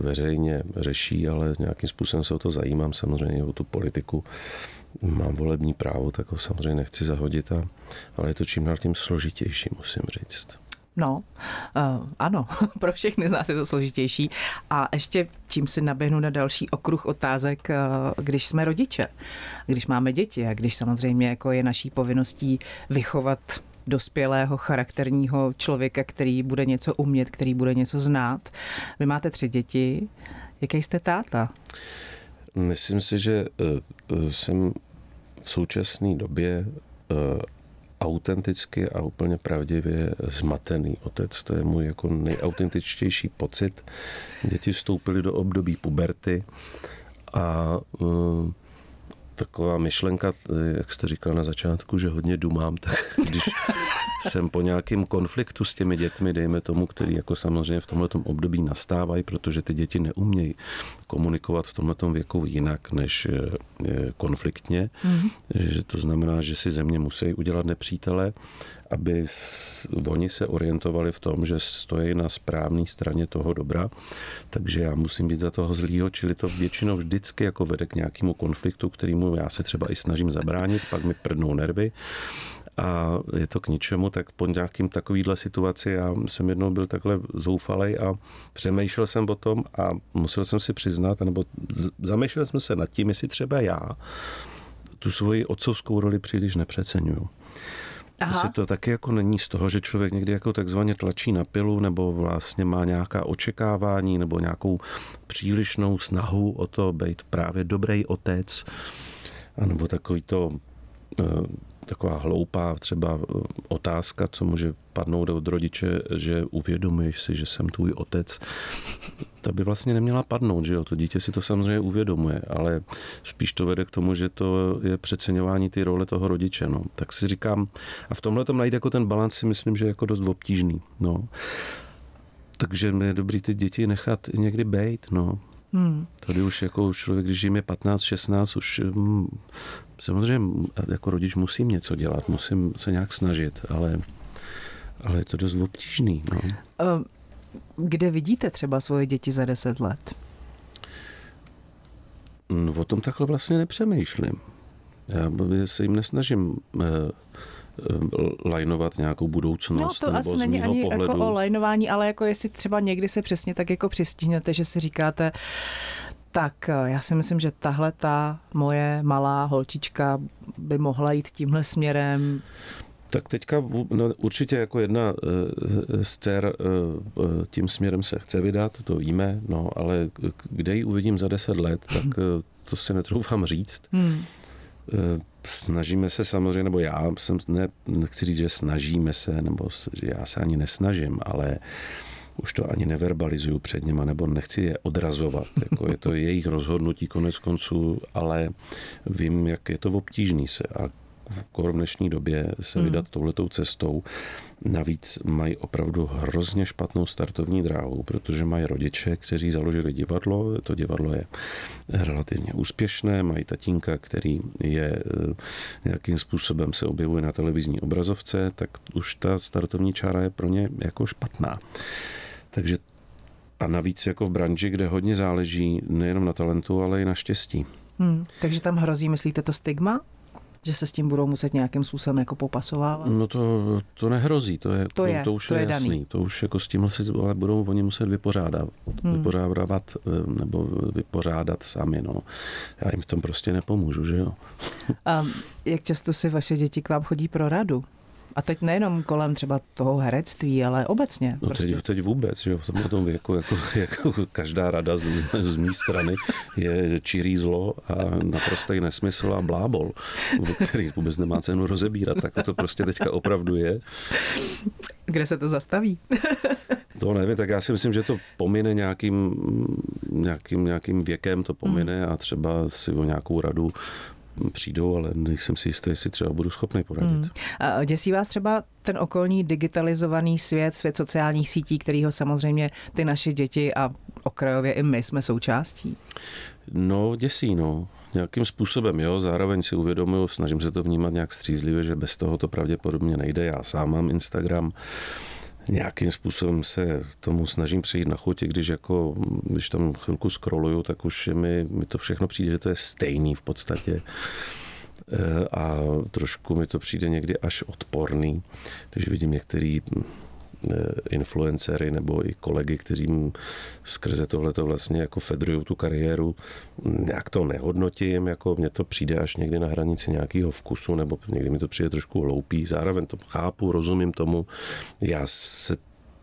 veřejně řeší, ale nějakým způsobem se o to zajímám, samozřejmě o tu politiku. Mám volební právo, tak ho samozřejmě nechci zahodit, a, ale je to čím dál tím složitější, musím říct. No, uh, ano, *laughs* pro všechny z nás je to složitější. A ještě čím si naběhnu na další okruh otázek, uh, když jsme rodiče, když máme děti a když samozřejmě jako je naší povinností vychovat dospělého charakterního člověka, který bude něco umět, který bude něco znát. Vy máte tři děti. Jaký jste táta? Myslím si, že eh, jsem v současné době autenticky a úplně pravdivě zmatený otec. To je můj jako nejautentičtější pocit. Děti vstoupily do období puberty a taková myšlenka, jak jste říkal na začátku, že hodně dumám, tak *laughs* když jsem po nějakém konfliktu s těmi dětmi, dejme tomu, který jako samozřejmě v tomto období nastávají, protože ty děti neumějí komunikovat v tomto věku jinak než konfliktně, mm-hmm. že to znamená, že si země musí udělat nepřítele, aby oni se orientovali v tom, že stojí na správné straně toho dobra, takže já musím být za toho zlýho, čili to většinou vždycky jako vede k nějakému konfliktu, kterýmu já se třeba i snažím zabránit, pak mi prdnou nervy a je to k ničemu, tak po nějakým takovýhle situaci já jsem jednou byl takhle zoufalej a přemýšlel jsem o tom a musel jsem si přiznat, nebo zamýšlel jsme se nad tím, jestli třeba já tu svoji otcovskou roli příliš nepřeceňuju. Aha. Jestli to taky jako není z toho, že člověk někdy jako takzvaně tlačí na pilu nebo vlastně má nějaká očekávání nebo nějakou přílišnou snahu o to být právě dobrý otec, anebo takový to eh, taková hloupá třeba eh, otázka, co může padnout od rodiče, že uvědomuješ si, že jsem tvůj otec, ta by vlastně neměla padnout, že jo, to dítě si to samozřejmě uvědomuje, ale spíš to vede k tomu, že to je přeceňování ty role toho rodiče, no. Tak si říkám, a v tomhle tom najít jako ten balans si myslím, že je jako dost obtížný, no. Takže je dobrý ty děti nechat někdy bejt, no. Hmm. Tady už jako člověk, když jim je 15, 16, už hm, samozřejmě jako rodič musím něco dělat, musím se nějak snažit, ale, ale je to dost obtížný. No. Kde vidíte třeba svoje děti za 10 let? No, o tom takhle vlastně nepřemýšlím. Já se jim nesnažím eh, eh, lajnovat nějakou budoucnost. No to nebo asi není ani jako pohledu. jako o lajnování, ale jako jestli třeba někdy se přesně tak jako přistihnete, že si říkáte, tak eh, já si myslím, že tahle ta moje malá holčička by mohla jít tímhle směrem. Tak teďka no, určitě jako jedna eh, z dcer eh, tím směrem se chce vydat, to víme, no, ale kde ji uvidím za deset let, *laughs* tak to si netroufám říct. Hmm. Snažíme se samozřejmě, nebo já jsem, ne, nechci říct, že snažíme se, nebo že já se ani nesnažím, ale už to ani neverbalizuju před něma, nebo nechci je odrazovat. Jako je to *laughs* jejich rozhodnutí konec konců, ale vím, jak je to obtížný se a v dnešní době se hmm. vydat touhletou cestou. Navíc mají opravdu hrozně špatnou startovní dráhu, protože mají rodiče, kteří založili divadlo. To divadlo je relativně úspěšné, mají tatínka, který je eh, nějakým způsobem se objevuje na televizní obrazovce, tak už ta startovní čára je pro ně jako špatná. Takže a navíc jako v branži, kde hodně záleží nejenom na talentu, ale i na štěstí. Hmm, takže tam hrozí, myslíte, to stigma? Že se s tím budou muset nějakým způsobem jako popasovávat? No to, to nehrozí, to, je, to, to, je, to už to je, je jasný. Daný. To už jako s tímhle si ale budou oni muset vypořádat, hmm. vypořádat eh, nebo vypořádat sami. No. Já jim v tom prostě nepomůžu, že jo. *laughs* A jak často si vaše děti k vám chodí pro radu? A teď nejenom kolem třeba toho herectví, ale obecně. No prostě. teď, teď vůbec, že v tomhle tom věku jako, *laughs* jako každá rada z, z mé strany je čirý zlo a naprostý nesmysl a blábol, který vůbec nemá cenu rozebírat. Tak to prostě teďka opravdu je. Kde se to zastaví? *laughs* To nevím, tak já si myslím, že to pomine nějakým, nějakým, nějakým věkem, to pomine a třeba si o nějakou radu přijdou, ale nejsem si jistý, jestli třeba budu schopný poradit. Hmm. A děsí vás třeba ten okolní digitalizovaný svět, svět sociálních sítí, kterýho samozřejmě ty naše děti a okrajově i my jsme součástí? No, děsí, no. Nějakým způsobem, jo, zároveň si uvědomuju, snažím se to vnímat nějak střízlivě, že bez toho to pravděpodobně nejde. Já sám mám Instagram, nějakým způsobem se tomu snažím přejít na chutě, když jako, když tam chvilku scrolluju, tak už mi, mi to všechno přijde, že to je stejný v podstatě. E, a trošku mi to přijde někdy až odporný, když vidím některý Eh, influencery nebo i kolegy, kteří skrze tohleto vlastně jako fedrují tu kariéru. Jak to nehodnotím, jako mně to přijde až někdy na hranici nějakého vkusu, nebo někdy mi to přijde trošku hloupý. Zároveň to chápu, rozumím tomu. Já se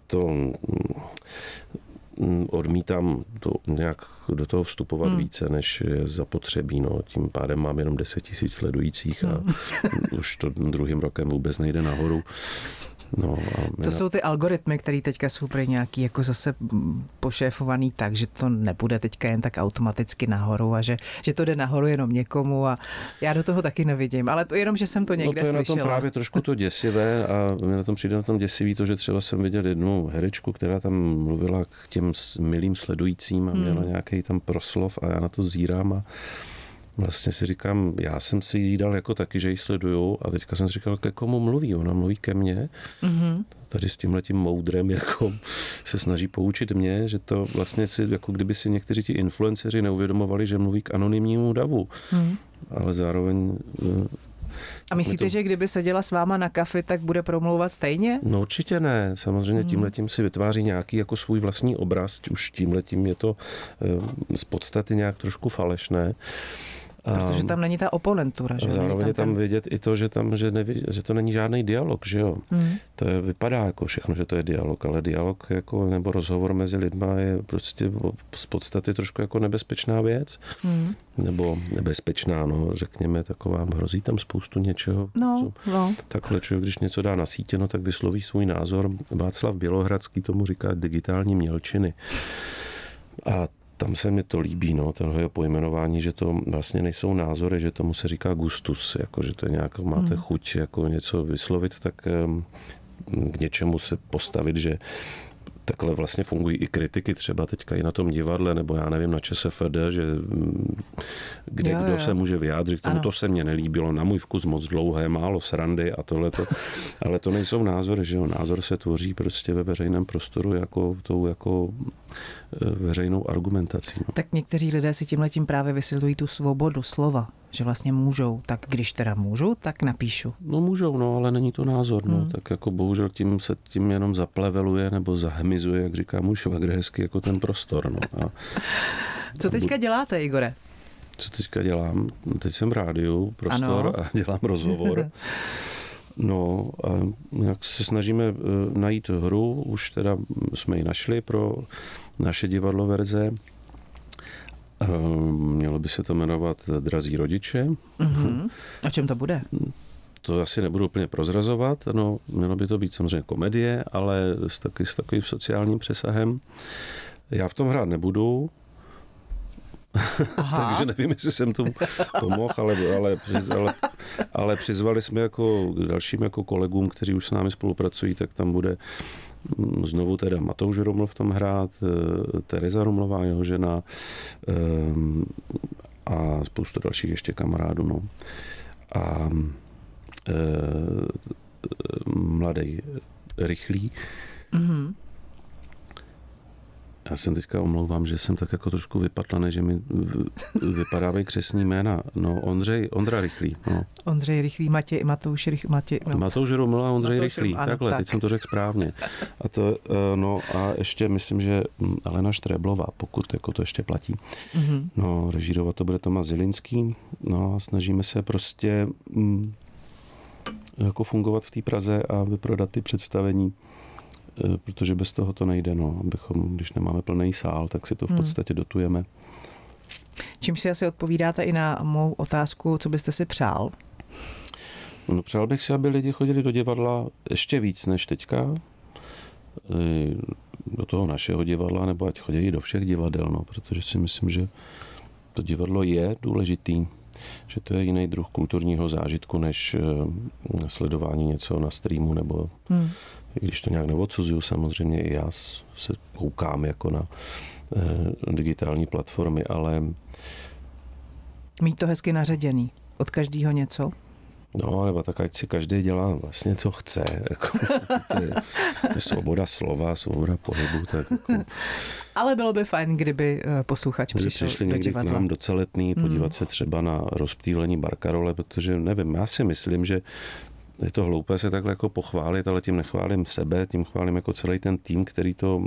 to odmítám to nějak do toho vstupovat hmm. více, než je zapotřebí. No. Tím pádem mám jenom 10 tisíc sledujících a hmm. už to druhým rokem vůbec nejde nahoru. No, to na... jsou ty algoritmy, které teďka jsou pro nějaký jako zase pošéfovaný tak, že to nebude teďka jen tak automaticky nahoru a že, že to jde nahoru jenom někomu a já do toho taky nevidím, ale to jenom, že jsem to někde no to je slyšela. na tom právě trošku to děsivé a mě na tom přijde na tom děsivý to, že třeba jsem viděl jednu herečku, která tam mluvila k těm milým sledujícím a měla hmm. nějaký tam proslov a já na to zírám a vlastně si říkám, já jsem si jí dal jako taky, že ji sleduju a teďka jsem si říkal, ke komu mluví, ona mluví ke mně. Mm-hmm. Tady s tímhletím moudrem jako se snaží poučit mě, že to vlastně si, jako kdyby si někteří ti influenceři neuvědomovali, že mluví k anonymnímu davu. Mm-hmm. Ale zároveň eh, a myslíte, to... že kdyby seděla s váma na kafi, tak bude promlouvat stejně? No určitě ne. Samozřejmě hmm. tímhletím si vytváří nějaký jako svůj vlastní obraz. Už tímhletím je to eh, z podstaty nějak trošku falešné. Protože tam není ta oponentura. Že? Zároveň tam je tam ten... vědět i to, že, tam, že, neví, že to není žádný dialog, že jo. Hmm. To je, vypadá jako všechno, že to je dialog, ale dialog jako, nebo rozhovor mezi lidma je prostě z podstaty trošku jako nebezpečná věc. Hmm. Nebo nebezpečná, no, řekněme, taková, hrozí tam spoustu něčeho. No, co, no. Takhle člověk, když něco dá na sítě, no, tak vysloví svůj názor. Václav Bělohradský tomu říká digitální mělčiny. A tam se mi to líbí, no, tenhle jeho pojmenování, že to vlastně nejsou názory, že tomu se říká gustus, jako že to nějak, máte hmm. chuť jako něco vyslovit, tak k něčemu se postavit, že takhle vlastně fungují i kritiky třeba teďka i na tom divadle, nebo já nevím, na ČSFD, že mm, kde jo, kdo jo. se může vyjádřit, k tomu ano. to se mně nelíbilo, na můj vkus moc dlouhé, málo srandy a tohle to, *laughs* ale to nejsou názory, že jo, názor se tvoří prostě ve veřejném prostoru jako tou jako veřejnou argumentací. No. Tak někteří lidé si tímhle tím právě vysvětlují tu svobodu slova, že vlastně můžou, tak když teda můžu, tak napíšu. No můžou, no, ale není to názor, no, hmm. tak jako bohužel tím se tím jenom zapleveluje nebo zahmizuje, jak říká můj švagr hezky, jako ten prostor, no. A, *laughs* Co teďka děláte, Igore? Co teďka dělám? Teď jsem v rádiu, prostor ano. a *laughs* dělám rozhovor. No a jak se snažíme eh, najít hru, už teda jsme ji našli pro naše divadlo verze. Ehm, mělo by se to jmenovat Drazí rodiče. Uh-huh. A čem to bude? To asi nebudu úplně prozrazovat, no, mělo by to být samozřejmě komedie, ale s, taky, s takovým sociálním přesahem. Já v tom hrát nebudu, *laughs* takže nevím, jestli jsem tomu pomohl, ale, ale, ale, ale přizvali jsme jako dalším jako kolegům, kteří už s námi spolupracují, tak tam bude znovu teda Matouš Ruml v tom hrát, eh, Tereza Rumlová, jeho žena eh, a spoustu dalších ještě kamarádů. No. A e, mladý, rychlý. Mm-hmm. Já jsem teďka omlouvám, že jsem tak jako trošku vypatlaný, že mi vypadávají křesní jména. No, Ondřej, Ondra Rychlý. No. Ondřej Rychlý, Matěj, Matouš Rychlý. Matěj, no. Matouš Ruml a Ondřej Matouš Rychlý. Ano, Takhle, tak. teď jsem to řekl správně. A to, eh, no a ještě myslím, že hm, Alena Štreblová, pokud jako to ještě platí. Mm-hmm. No, režírovat to bude Tomas Zilinský. No a snažíme se prostě hm, jako fungovat v té Praze a vyprodat ty představení protože bez toho to nejde. No. Abychom, když nemáme plný sál, tak si to v hmm. podstatě dotujeme. Čím si asi odpovídáte i na mou otázku, co byste si přál? No, přál bych si, aby lidi chodili do divadla ještě víc než teďka. do toho našeho divadla, nebo ať chodí do všech divadel, no, protože si myslím, že to divadlo je důležitý, že to je jiný druh kulturního zážitku, než sledování něco na streamu, nebo hmm. když to nějak neodsuzuju, samozřejmě i já se koukám jako na digitální platformy, ale Mít to hezky naředěný. Od každého něco? No, nebo tak ať si každý dělá vlastně, co chce. Jako, to je, je svoboda slova, svoboda pohybu. Tak jako. Ale bylo by fajn, kdyby eh, posluchač kdyby přišel přišli do někdy divadla. k nám do celetný, Hmm. podívat se třeba na rozptýlení Barkarole, protože nevím, já si myslím, že je to hloupé se takhle jako pochválit, ale tím nechválím sebe, tím chválím jako celý ten tým, který to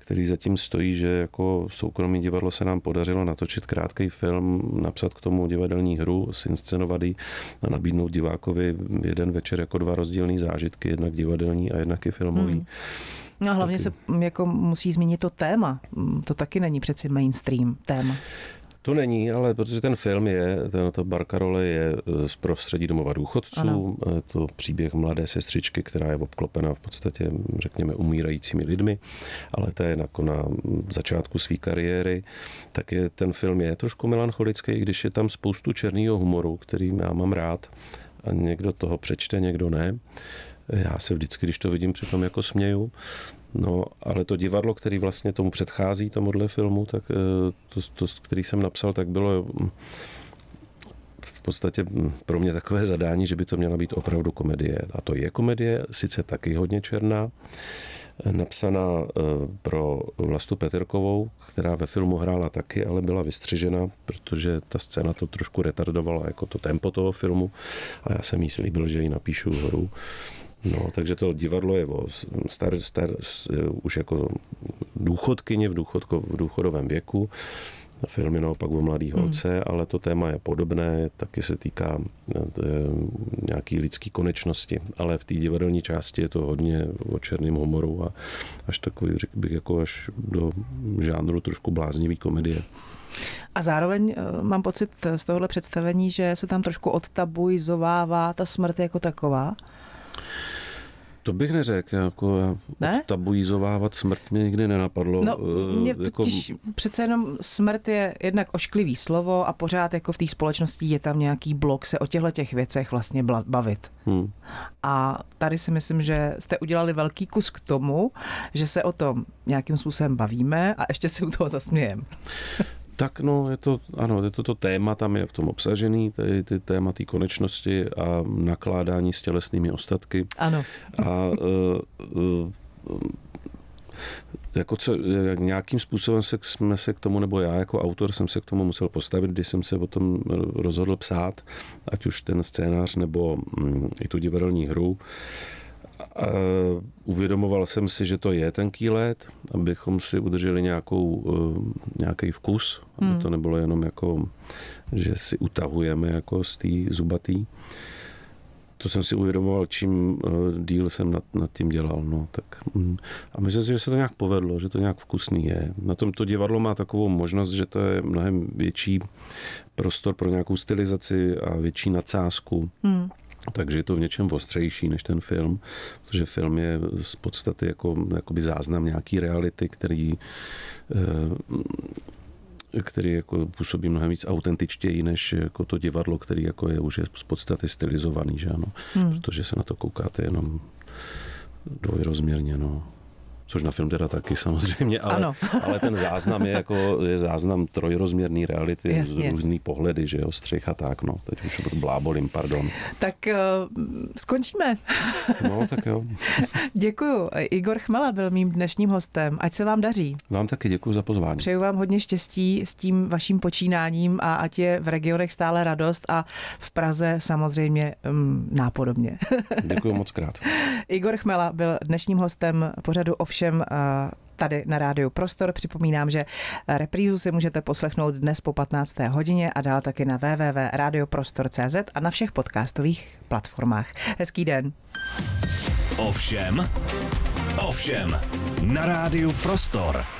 který zatím stojí, že jako soukromý divadlo se nám podařilo natočit krátký film, napsat k tomu divadelní hru, zinscenovat ji a nabídnout divákovi jeden večer jako dva rozdílné zážitky, jednak divadelní a jednak i filmový. Hmm. No a hlavně Taky. se jako musí zmínit to téma. Mm, To taky není přeci mainstream téma. To není, ale protože ten film je, ten, to Barkarole je eh, z prostředí domova důchodců, Ano. je to příběh mladé sestřičky, která je obklopena v podstatě, řekněme, umírajícími lidmi, ale to je jako na začátku své kariéry, tak je, ten film je trošku melancholický, i když je tam spoustu černého humoru, který já mám rád a někdo toho přečte, někdo ne. Já se vždycky, když to vidím, přitom jako směju. No, ale to divadlo, který vlastně tomu předchází, tomuhle filmu, tak eh, to, to, který jsem napsal, tak bylo mm, v podstatě mm, pro mě takové zadání, že by to měla být opravdu komedie. A to je komedie, sice taky hodně černá, eh, napsaná eh, pro Vlastu Peterkovou, která ve filmu hrála taky, ale byla vystřižena, protože ta scéna to trošku retardovala jako to tempo toho filmu a já jsem jí slíbil, že ji napíšu hru. No, takže to divadlo je o star, star, už jako důchodkyně v, důchodko, v důchodovém věku. Film je naopak o mladý holce, hmm. ale to téma je podobné, taky se týká eh, nějaký lidský konečnosti, ale v té divadelní části je to hodně o černém humoru a až takový, řekl bych, jako až do žánru trošku bláznivý komedie. A zároveň eh, mám pocit z tohohle představení, že se tam trošku odtabuizovává ta smrt jako taková. To bych neřekl, jako Ne? tabuizovávat smrt mě nikdy nenapadlo. No, Eh, mě jako, totiž přece jenom smrt je jednak ošklivý slovo a pořád jako v té společnosti je tam nějaký blok se o těchto těch věcech vlastně bavit. hm. A tady si myslím, že jste udělali velký kus k tomu, že se o tom nějakým způsobem bavíme a ještě si u toho zasmějeme. *laughs* Tak no, je to, ano, je to, to téma, tam je v tom obsažený, ty, ty téma té konečnosti a nakládání s tělesnými ostatky. Ano. A uh, uh, jako co, jak nějakým způsobem se, jsme se k tomu, nebo já jako autor jsem se k tomu musel postavit, když jsem se o tom rozhodl psát, ať už ten scénář nebo mm, i tu divadelní hru. A uvědomoval jsem si, že to je tenký let, abychom si udrželi nějakou, eh, nějaký vkus, aby Hmm. to nebylo jenom jako, že si utahujeme jako z té zubatý. To jsem si uvědomoval, čím eh, díl jsem nad, nad tím dělal. No, tak, mm. a myslím si, že se to nějak povedlo, že to nějak vkusný je. Na tom to divadlo má takovou možnost, že to je mnohem větší prostor pro nějakou stylizaci a větší nadsázku. Hmm. Takže je to v něčem ostřejší než ten film, protože film je z podstaty jako jakoby záznam nějaký reality, který eh, který jako působí mnohem víc autentičtěji než jako to divadlo, který jako je už je z podstaty stylizovaný, že ano? Hmm. Protože se na to koukáte jenom dvojrozměrně, no. Což na film teda taky samozřejmě, ale, Ano. *laughs* ale ten záznam je jako je záznam trojrozměrný reality Jasně. z různý pohledy, že jo, střih a tak, no. Teď už blábolím, pardon. Tak uh, skončíme. *laughs* No, tak jo. Děkuju. Igor Chmela byl mým dnešním hostem. Ať se vám daří. Vám taky děkuji za pozvání. Přeju vám hodně štěstí s tím vaším počínáním a ať je v regionech stále radost a v Praze samozřejmě um, nápodobně. *laughs* Děkuji moc krát. Igor Chmela byl dnešním hostem pořadu ovšem uh, tady na rádiu Prostor. Připomínám, že reprízu si můžete poslechnout dnes po 15. hodině a dál taky na www.radioprostor.cz a na všech podcastových platformách. Hezký den. Ovšem, ovšem, na rádiu Prostor.